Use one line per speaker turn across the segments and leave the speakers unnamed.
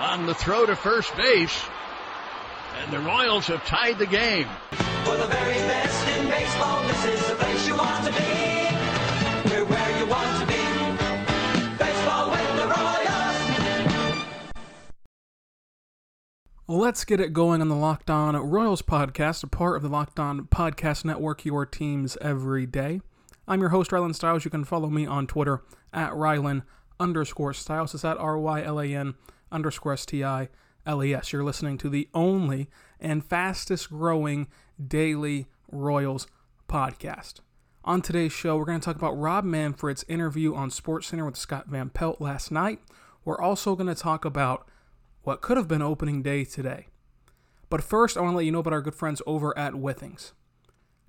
on the throw to first base. And the Royals have tied the game.
For the very best in baseball, this is the place you want to be. We're where you want to be. Baseball with the Royals.
Let's get it going on the Locked On Royals podcast, a part of the Locked On Podcast Network, your teams every day. I'm your host, Rylan Stiles. You can follow me on Twitter at Rylan underscore Stiles. It's at R Y L A N underscore S T I L E S. You're listening to the only and fastest growing daily Royals podcast. On today's show, we're going to talk about Rob Manfred's interview on SportsCenter with Scott Van Pelt last night. We're also going to talk about what could have been opening day today. But first, I want to let you know about our good friends over at Withings.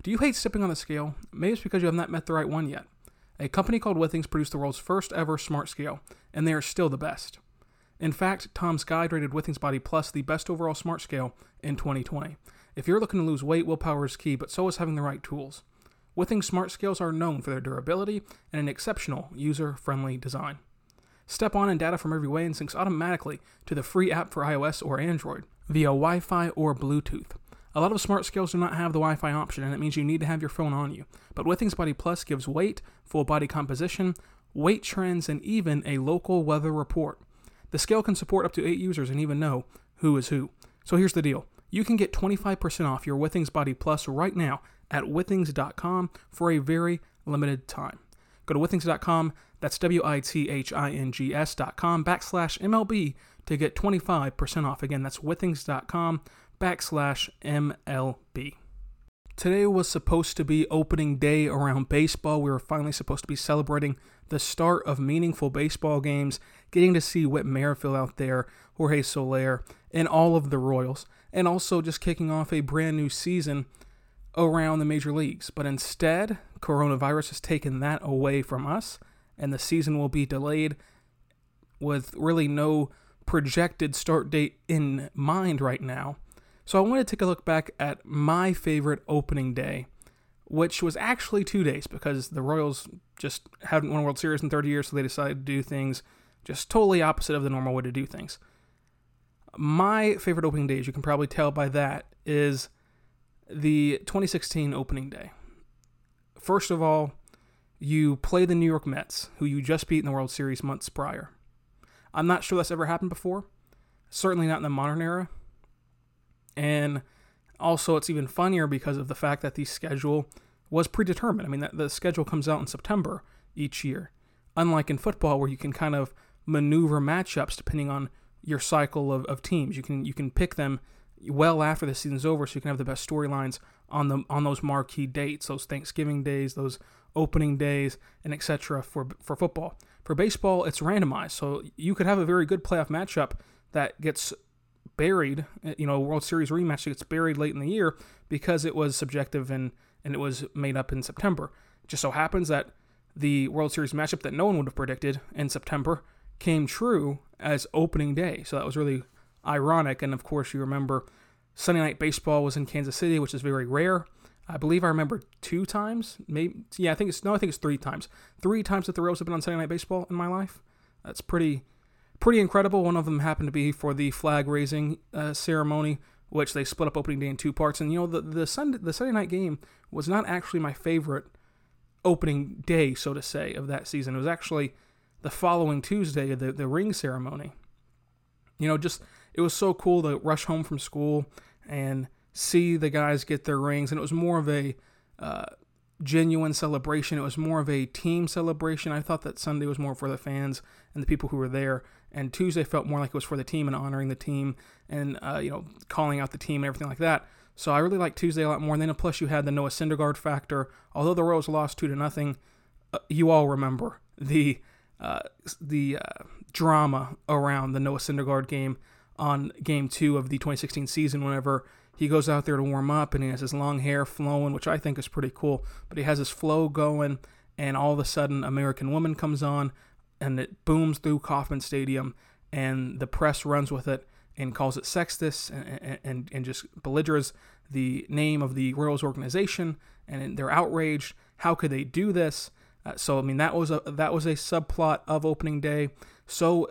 Do you hate stepping on the scale? Maybe it's because you have not met the right one yet. A company called Withings produced the world's first ever smart scale, and they are still the best. In fact, Tom's Guide rated Withings Body Plus the best overall smart scale in 2020. If you're looking to lose weight, willpower is key, but so is having the right tools. Withings smart scales are known for their durability and an exceptional user friendly design. Step on and data from every way and syncs automatically to the free app for iOS or Android via Wi Fi or Bluetooth. A lot of smart scales do not have the Wi Fi option, and it means you need to have your phone on you. But Withings Body Plus gives weight, full body composition, weight trends, and even a local weather report. The scale can support up to eight users and even know who is who. So here's the deal you can get 25% off your Withings Body Plus right now at withings.com for a very limited time. Go to withings.com, that's W I T H I N G S.com backslash MLB to get 25% off. Again, that's withings.com backslash MLB. Today was supposed to be opening day around baseball. We were finally supposed to be celebrating the start of meaningful baseball games, getting to see Whit Merrifield out there, Jorge Soler, and all of the Royals, and also just kicking off a brand new season around the major leagues. But instead, coronavirus has taken that away from us, and the season will be delayed with really no projected start date in mind right now. So I want to take a look back at my favorite opening day, which was actually two days because the Royals just hadn't won a World Series in 30 years, so they decided to do things just totally opposite of the normal way to do things. My favorite opening day, as you can probably tell by that, is the 2016 opening day. First of all, you play the New York Mets, who you just beat in the World Series months prior. I'm not sure that's ever happened before. Certainly not in the modern era. And also, it's even funnier because of the fact that the schedule was predetermined. I mean, the schedule comes out in September each year, unlike in football where you can kind of maneuver matchups depending on your cycle of, of teams. You can you can pick them well after the season's over, so you can have the best storylines on the on those marquee dates, those Thanksgiving days, those opening days, and etc. for for football. For baseball, it's randomized, so you could have a very good playoff matchup that gets buried, eh, you know, a World Series rematch gets buried late in the year because it was subjective and and it was made up in September. It just so happens that the World Series matchup that no one would have predicted in September came true as opening day. So that was really ironic. And of course, you remember Sunday Night Baseball was in Kansas City, which is very rare. I believe I remember two times, maybe. Yeah, I think it's no, I think it's three times. Three times that the Royals have been on Sunday Night Baseball in my life. That's pretty, pretty incredible. One of them happened to be for the flag raising uh, ceremony, which they split up opening day in two parts. And you know, the the Sunday the Sunday night game was not actually my favorite opening day, so to say, of that season. It was actually the following Tuesday, the the ring ceremony. You know, just it was so cool to rush home from school and see the guys get their rings, and it was more of a uh, genuine celebration. It was more of a team celebration. I thought that Sunday was more for the fans and the people who were there, and Tuesday felt more like it was for the team and honoring the team and uh, you know calling out the team and everything like that. So I really liked Tuesday a lot more. And then plus you had the Noah Syndergaard factor. Although the Royals lost two to nothing, uh, you all remember the uh, the uh, drama around the Noah Syndergaard game. on game two of the 2016 season whenever he goes out there to warm up and he has his long hair flowing, which I think is pretty cool. But he has his flow going, and all of a sudden, American Woman comes on and it booms through Kauffman Stadium, and the press runs with it and calls it sexist and, and, and just belligerents the name of the Royals organization, and they're outraged. How could they do this? Uh, so I mean that was a that was a subplot of opening day. So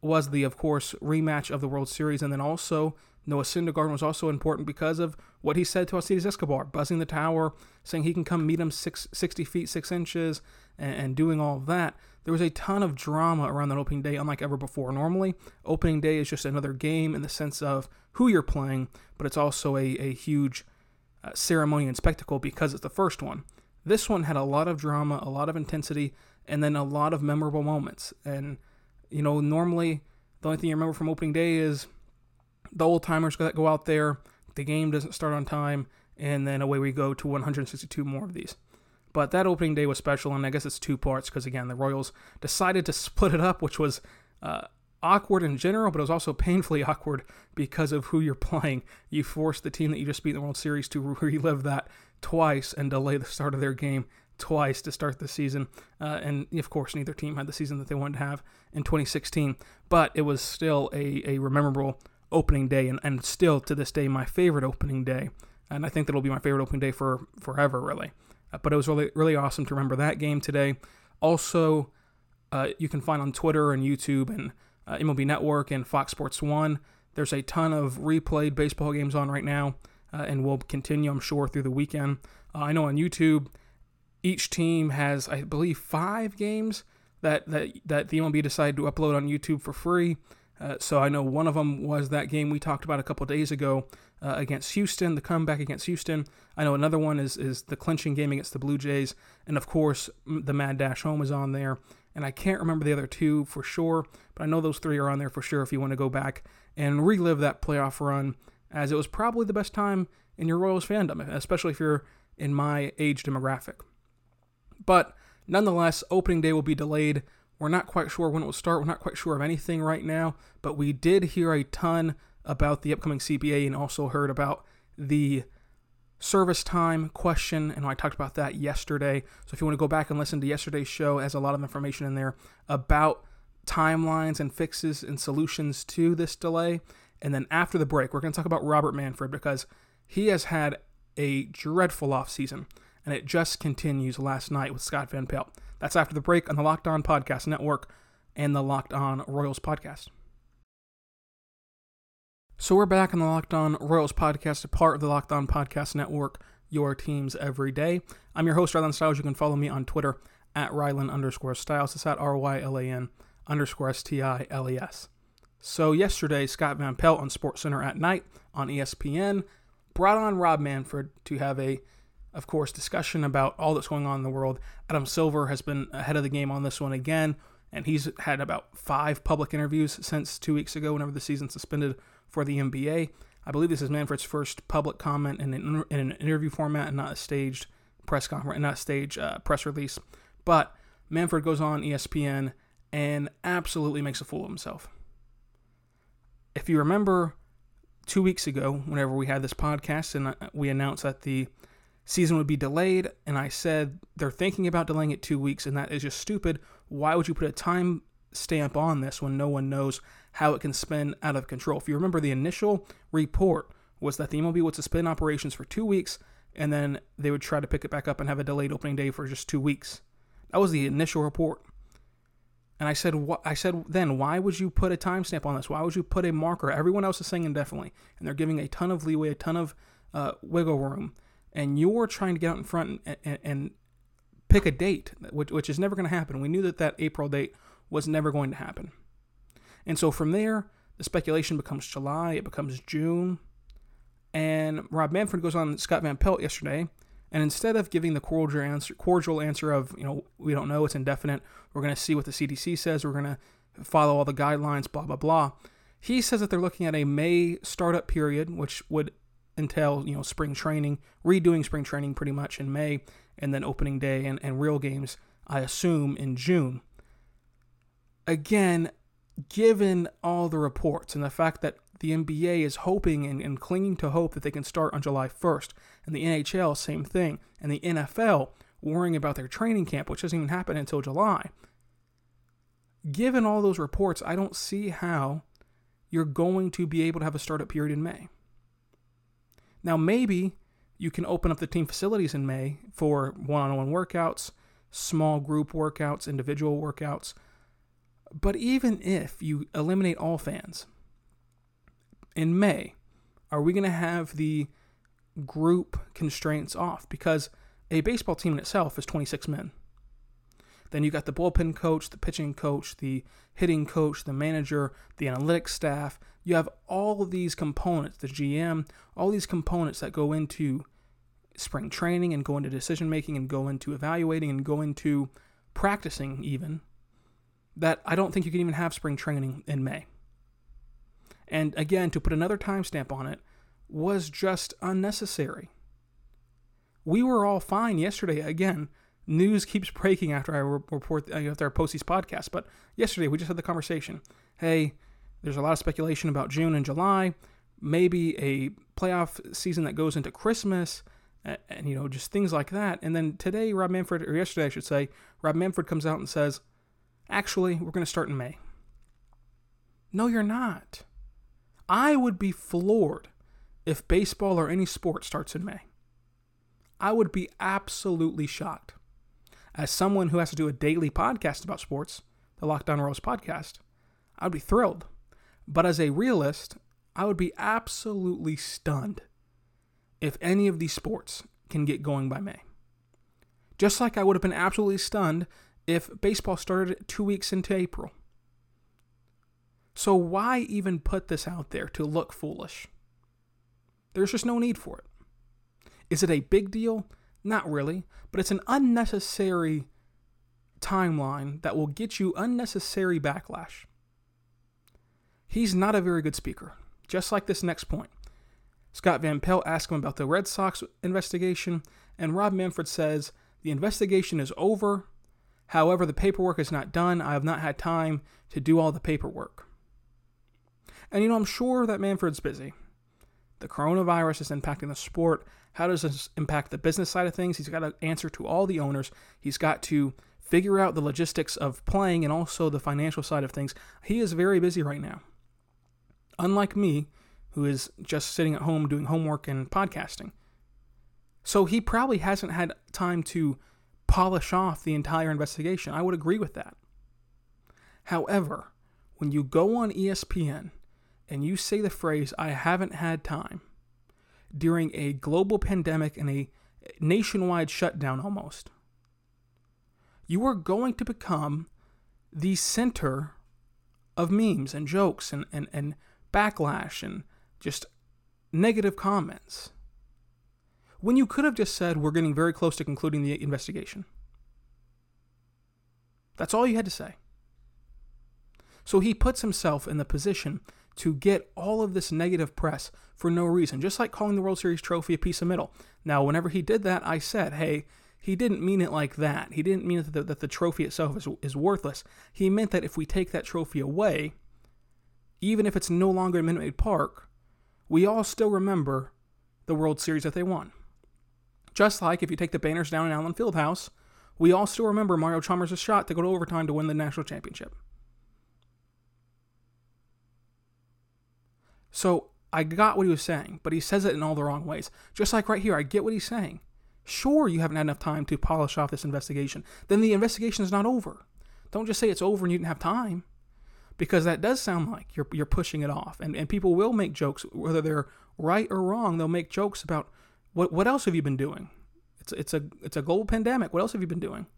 was the of course rematch of the World Series, and then also Noah Syndergaard was also important because of what he said to Alcides Escobar, buzzing the tower, saying he can come meet him six, 60 feet 6 inches, and, and doing all that. There was a ton of drama around that opening day, unlike ever before. Normally, opening day is just another game in the sense of who you're playing, but it's also a, a huge uh, ceremony and spectacle because it's the first one. This one had a lot of drama, a lot of intensity, and then a lot of memorable moments. And, you know, normally the only thing you remember from opening day is the old timers that go out there, the game doesn't start on time, and then away we go to 162 more of these. But that opening day was special, and I guess it's two parts because, again, the Royals decided to split it up, which was uh, awkward in general, but it was also painfully awkward because of who you're playing. You forced the team that you just beat in the World Series to relive that twice and delay the start of their game twice to start the season. Uh, and of course, neither team had the season that they wanted to have in 2016, but it was still a, a memorable opening day, and, and still to this day, my favorite opening day. And I think that'll be my favorite opening day for forever, really. Uh, but it was really, really awesome to remember that game today. Also, uh, you can find on Twitter and YouTube and uh, MLB Network and Fox Sports 1. There's a ton of replayed baseball games on right now, uh, and will continue, I'm sure, through the weekend. Uh, I know on YouTube, each team has, I believe, five games that, that, that the MLB decided to upload on YouTube for free. Uh, so I know one of them was that game we talked about a couple days ago uh, against Houston, the comeback against Houston. I know another one is is the clinching game against the Blue Jays, and of course the Mad Dash Home is on there. And I can't remember the other two for sure, but I know those three are on there for sure. If you want to go back and relive that playoff run, as it was probably the best time in your Royals fandom, especially if you're in my age demographic. But nonetheless, opening day will be delayed we're not quite sure when it will start. We're not quite sure of anything right now, but we did hear a ton about the upcoming CBA and also heard about the service time question. And I talked about that yesterday. So if you want to go back and listen to yesterday's show, has a lot of information in there about timelines and fixes and solutions to this delay. And then after the break, we're going to talk about Robert Manfred because he has had a dreadful offseason and it just continues last night with Scott Van Pelt. That's after the break on the Locked On Podcast Network and the Locked On Royals podcast. So we're back on the Locked On Royals podcast, a part of the Locked On Podcast Network, your teams every day. I'm your host, Rylan Stiles. You can follow me on Twitter at Rylan underscore Stiles. It's at R-Y-L-A-N underscore S-T-I-L-E-S. So yesterday, Scott Van Pelt on SportsCenter at night on ESPN brought on Rob Manfred to have a of course, discussion about all that's going on in the world. Adam Silver has been ahead of the game on this one again, and he's had about five public interviews since two weeks ago, whenever the season suspended for the NBA. I believe this is Manfred's first public comment in an, in an interview format and not a staged press conference, not a stage uh, press release. But Manfred goes on ESPN and absolutely makes a fool of himself. If you remember two weeks ago, whenever we had this podcast and uh, we announced that the season would be delayed, and I said they're thinking about delaying it two weeks, and that is just stupid. Why would you put a time stamp on this when no one knows how it can spin out of control? If you remember, the initial report was that the MLB would suspend operations for two weeks, and then they would try to pick it back up and have a delayed opening day for just two weeks. That was the initial report. And I said, what? I said then, why would you put a timestamp on this? Why would you put a marker? Everyone else is saying indefinitely, and they're giving a ton of leeway, a ton of uh, wiggle room and you're trying to get out in front and, and, and pick a date, which, which is never going to happen. We knew that that April date was never going to happen. And so from there, the speculation becomes July, it becomes June. And Rob Manfred goes on Scott Van Pelt yesterday, and instead of giving the cordial answer, cordial answer of, you know, we don't know, it's indefinite, we're going to see what the CDC says, we're going to follow all the guidelines, blah, blah, blah. He says that they're looking at a May startup period, which would until you know spring training, redoing spring training pretty much in May, and then opening day and, and real games, I assume, in June. Again, given all the reports and the fact that the NBA is hoping and, and clinging to hope that they can start on July 1st, and the NHL, same thing, and the NFL worrying about their training camp, which doesn't even happen until July. Given all those reports, I don't see how you're going to be able to have a startup period in May. Now, maybe you can open up the team facilities in May for one on one workouts, small group workouts, individual workouts. But even if you eliminate all fans in May, are we going to have the group constraints off? Because a baseball team in itself is 26 men. Then you got the bullpen coach, the pitching coach, the hitting coach, the manager, the analytics staff. You have all of these components, the GM, all these components that go into spring training and go into decision making and go into evaluating and go into practicing even that I don't think you can even have spring training in May. And again, to put another timestamp on it was just unnecessary. We were all fine yesterday. Again, news keeps breaking after I report uh, after I post these podcasts. But yesterday we just had the conversation. Hey, there's a lot of speculation about June and July, maybe a playoff season that goes into Christmas, and, and you know just things like that. And then today, Rob Manfred, or yesterday I should say, Rob Manfred comes out and says, "Actually, we're going to start in May." No, you're not. I would be floored if baseball or any sport starts in May. I would be absolutely shocked. As someone who has to do a daily podcast about sports, the Locked On Royals podcast, I'd be thrilled. But as a realist, I would be absolutely stunned if any of these sports can get going by May. Just like I would have been absolutely stunned if baseball started two weeks into April. So, why even put this out there to look foolish? There's just no need for it. Is it a big deal? Not really, but it's an unnecessary timeline that will get you unnecessary backlash. He's not a very good speaker, just like this next point. Scott Van Pelt asked him about the Red Sox investigation, and Rob Manfred says the investigation is over. However, the paperwork is not done. I have not had time to do all the paperwork. And you know, I'm sure that Manfred's busy. The coronavirus is impacting the sport. How does this impact the business side of things? He's got to answer to all the owners. He's got to figure out the logistics of playing and also the financial side of things. He is very busy right now. Unlike me, who is just sitting at home doing homework and podcasting. So he probably hasn't had time to polish off the entire investigation. I would agree with that. However, when you go on ESPN and you say the phrase, I haven't had time, during a global pandemic and a nationwide shutdown almost, you are going to become the center of memes and jokes and, and, and backlash and just negative comments. When you could have just said, We're getting very close to concluding the investigation. That's all you had to say. So he puts himself in the position to get all of this negative press for no reason, just like calling the World Series trophy a piece of metal. Now, whenever he did that, I said, hey, he didn't mean it like that. He didn't mean that the, that the trophy itself is, is worthless. He meant that if we take that trophy away, even if it's no longer in Minute Maid Park, we all still remember the World Series that they won. Just like if you take the banners down in Allen Fieldhouse, we all still remember Mario Chalmers' shot to go to overtime to win the national championship. So I got what he was saying, but he says it in all the wrong ways. Just like right here, I get what he's saying. Sure, you haven't had enough time to polish off this investigation. Then the investigation is not over. Don't just say it's over and you didn't have time. Because that does sound like you're, you're pushing it off. And, and people will make jokes, whether they're right or wrong, they'll make jokes about what, what else have you been doing? It's, it's, a, it's a global pandemic. What else have you been doing?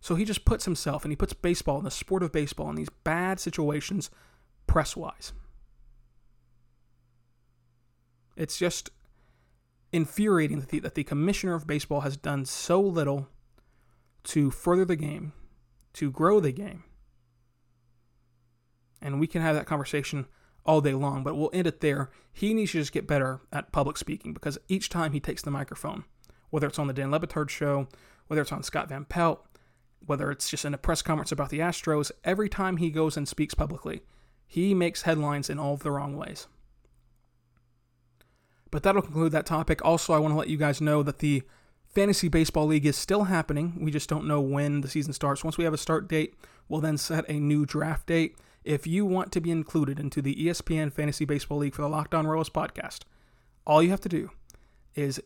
So he just puts himself and he puts baseball and the sport of baseball in these bad situations press wise. It's just infuriating that the, that the commissioner of baseball has done so little to further the game, to grow the game. And we can have that conversation all day long, but we'll end it there. He needs to just get better at public speaking because each time he takes the microphone, whether it's on the Dan Le Batard show, whether it's on Scott Van Pelt, whether it's just in a press conference about the Astros, every time he goes and speaks publicly, he makes headlines in all of the wrong ways. But that'll conclude that topic. Also, I want to let you guys know that the Fantasy Baseball League is still happening. We just don't know when the season starts. Once we have a start date, we'll then set a new draft date. If you want to be included into the ESPN Fantasy Baseball League for the Locked On Royals podcast, all you have to do is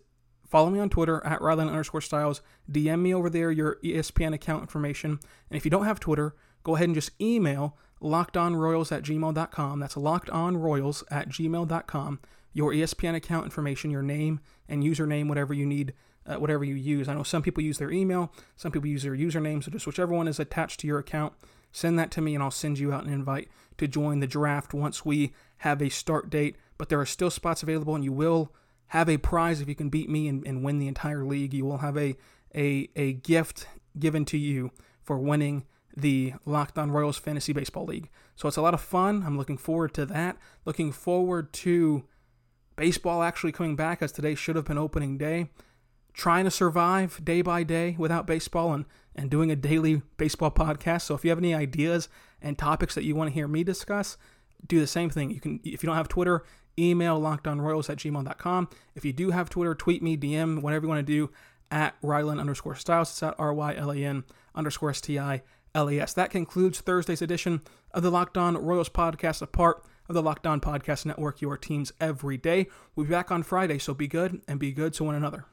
follow me on Twitter at Ryland underscore Stiles. DM me over there your ESPN account information. And if you don't have Twitter, go ahead and just email lockedonroyals at gmail.com. That's lockedonroyals at gmail.com. Your ESPN account information, your name and username, whatever you need, uh, whatever you use. I know some people use their email, some people use their username. So just whichever one is attached to your account, send that to me and I'll send you out an invite to join the draft once we have a start date. But there are still spots available and you will have a prize if you can beat me and, and win the entire league. You will have a, a, a gift given to you for winning the Locked On Royals Fantasy Baseball League. So it's a lot of fun. I'm looking forward to that. Looking forward to baseball actually coming back as today should have been opening day. Trying to survive day by day without baseball and, and doing a daily baseball podcast. So if you have any ideas and topics that you want to hear me discuss, do the same thing. You can if you don't have Twitter, email lockedonroyals at gmail.com. If you do have Twitter, tweet me, DM, whatever you want to do at Rylan underscore Stiles. It's at R-Y-L-A-N underscore S-T-I-L-E-S. That concludes Thursday's edition of the Locked On Royals podcast, a part of the Locked On Podcast Network, your teams every day. We'll be back on Friday, so be good and be good to one another.